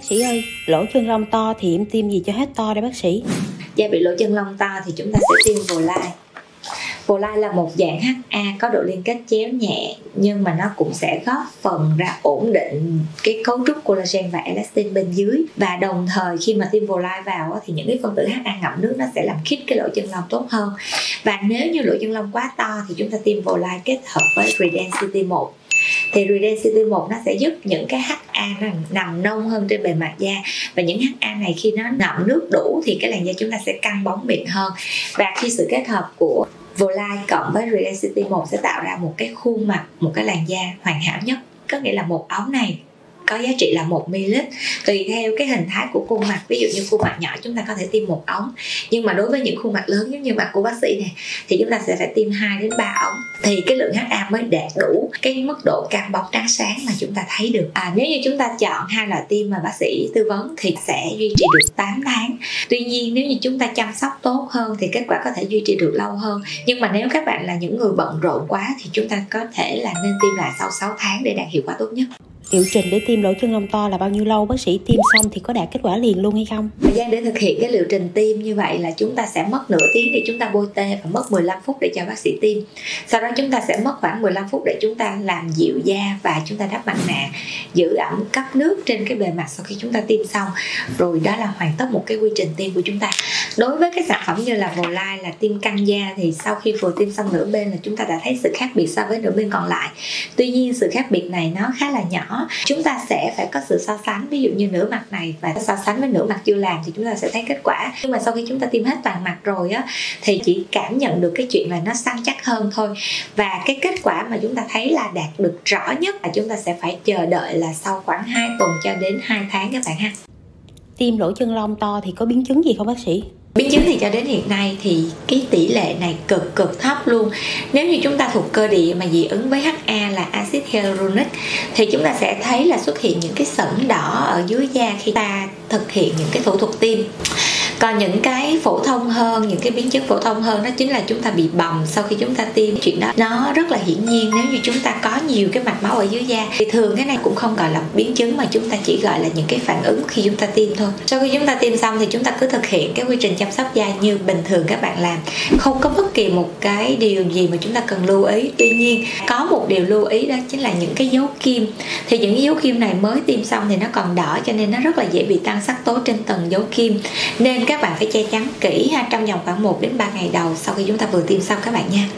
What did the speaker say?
Bác sĩ ơi, lỗ chân lông to thì em tiêm gì cho hết to đây bác sĩ? da bị lỗ chân lông to thì chúng ta sẽ tiêm vô lai. Vô lai là một dạng HA có độ liên kết chéo nhẹ nhưng mà nó cũng sẽ góp phần ra ổn định cái cấu trúc collagen và elastin bên dưới. Và đồng thời khi mà tiêm vô lai vào thì những cái phân tử HA ngậm nước nó sẽ làm khít cái lỗ chân lông tốt hơn. Và nếu như lỗ chân lông quá to thì chúng ta tiêm vô lai kết hợp với Redensity 1 thì Redensity 1 nó sẽ giúp những cái HA nó nằm nông hơn trên bề mặt da. Và những HA này khi nó ngậm nước đủ thì cái làn da chúng ta sẽ căng bóng mịn hơn. Và khi sự kết hợp của Volai cộng với Redensity 1 sẽ tạo ra một cái khuôn mặt, một cái làn da hoàn hảo nhất. Có nghĩa là một ống này có giá trị là 1 ml tùy theo cái hình thái của khuôn mặt ví dụ như khuôn mặt nhỏ chúng ta có thể tiêm một ống. Nhưng mà đối với những khuôn mặt lớn giống như mặt của bác sĩ này thì chúng ta sẽ phải tiêm 2 đến 3 ống. Thì cái lượng HA mới đạt đủ cái mức độ căng bóng trắng sáng mà chúng ta thấy được. À, nếu như chúng ta chọn hai loại tiêm mà bác sĩ tư vấn thì sẽ duy trì được 8 tháng. Tuy nhiên nếu như chúng ta chăm sóc tốt hơn thì kết quả có thể duy trì được lâu hơn. Nhưng mà nếu các bạn là những người bận rộn quá thì chúng ta có thể là nên tiêm lại sau 6 tháng để đạt hiệu quả tốt nhất. Liệu trình để tiêm lỗ chân lông to là bao nhiêu lâu? Bác sĩ tiêm xong thì có đạt kết quả liền luôn hay không? Thời gian để thực hiện cái liệu trình tiêm như vậy là chúng ta sẽ mất nửa tiếng để chúng ta bôi tê và mất 15 phút để cho bác sĩ tiêm. Sau đó chúng ta sẽ mất khoảng 15 phút để chúng ta làm dịu da và chúng ta đắp mặt nạ, giữ ẩm cấp nước trên cái bề mặt sau khi chúng ta tiêm xong. Rồi đó là hoàn tất một cái quy trình tiêm của chúng ta. Đối với cái sản phẩm như là Volai là tiêm căng da thì sau khi vừa tiêm xong nửa bên là chúng ta đã thấy sự khác biệt so với nửa bên còn lại. Tuy nhiên sự khác biệt này nó khá là nhỏ nhỏ chúng ta sẽ phải có sự so sánh, ví dụ như nửa mặt này và so sánh với nửa mặt chưa làm thì chúng ta sẽ thấy kết quả. Nhưng mà sau khi chúng ta tiêm hết toàn mặt rồi á, thì chỉ cảm nhận được cái chuyện là nó săn chắc hơn thôi. Và cái kết quả mà chúng ta thấy là đạt được rõ nhất là chúng ta sẽ phải chờ đợi là sau khoảng 2 tuần cho đến 2 tháng các bạn ha. Tiêm lỗ chân lông to thì có biến chứng gì không bác sĩ? Biến chứng thì cho đến hiện nay thì cái tỷ lệ này cực cực thấp luôn. Nếu như chúng ta thuộc cơ địa mà dị ứng với HA là axit hyaluronic, thì chúng ta sẽ thấy là xuất hiện những cái sẩn đỏ ở dưới da khi ta thực hiện những cái thủ thuật tiêm còn những cái phổ thông hơn, những cái biến chứng phổ thông hơn, đó chính là chúng ta bị bầm sau khi chúng ta tiêm. Chuyện đó, nó rất là hiển nhiên nếu như chúng ta có nhiều cái mạch máu ở dưới da. Thì thường cái này cũng không gọi là biến chứng mà chúng ta chỉ gọi là những cái phản ứng khi chúng ta tiêm thôi. Sau khi chúng ta tiêm xong thì chúng ta cứ thực hiện cái quy trình chăm sóc da như bình thường các bạn làm. Không có bất kỳ một cái điều gì mà chúng ta cần lưu ý. Tuy nhiên, có một điều lưu ý đó chính là những cái dấu kim. Thì những cái dấu kim này mới tiêm xong thì nó còn đỏ cho nên nó rất là dễ bị tăng sắc tố trên tầng dấu kim. Nên các bạn phải che chắn kỹ ha, trong vòng khoảng 1 đến 3 ngày đầu sau khi chúng ta vừa tiêm xong các bạn nha.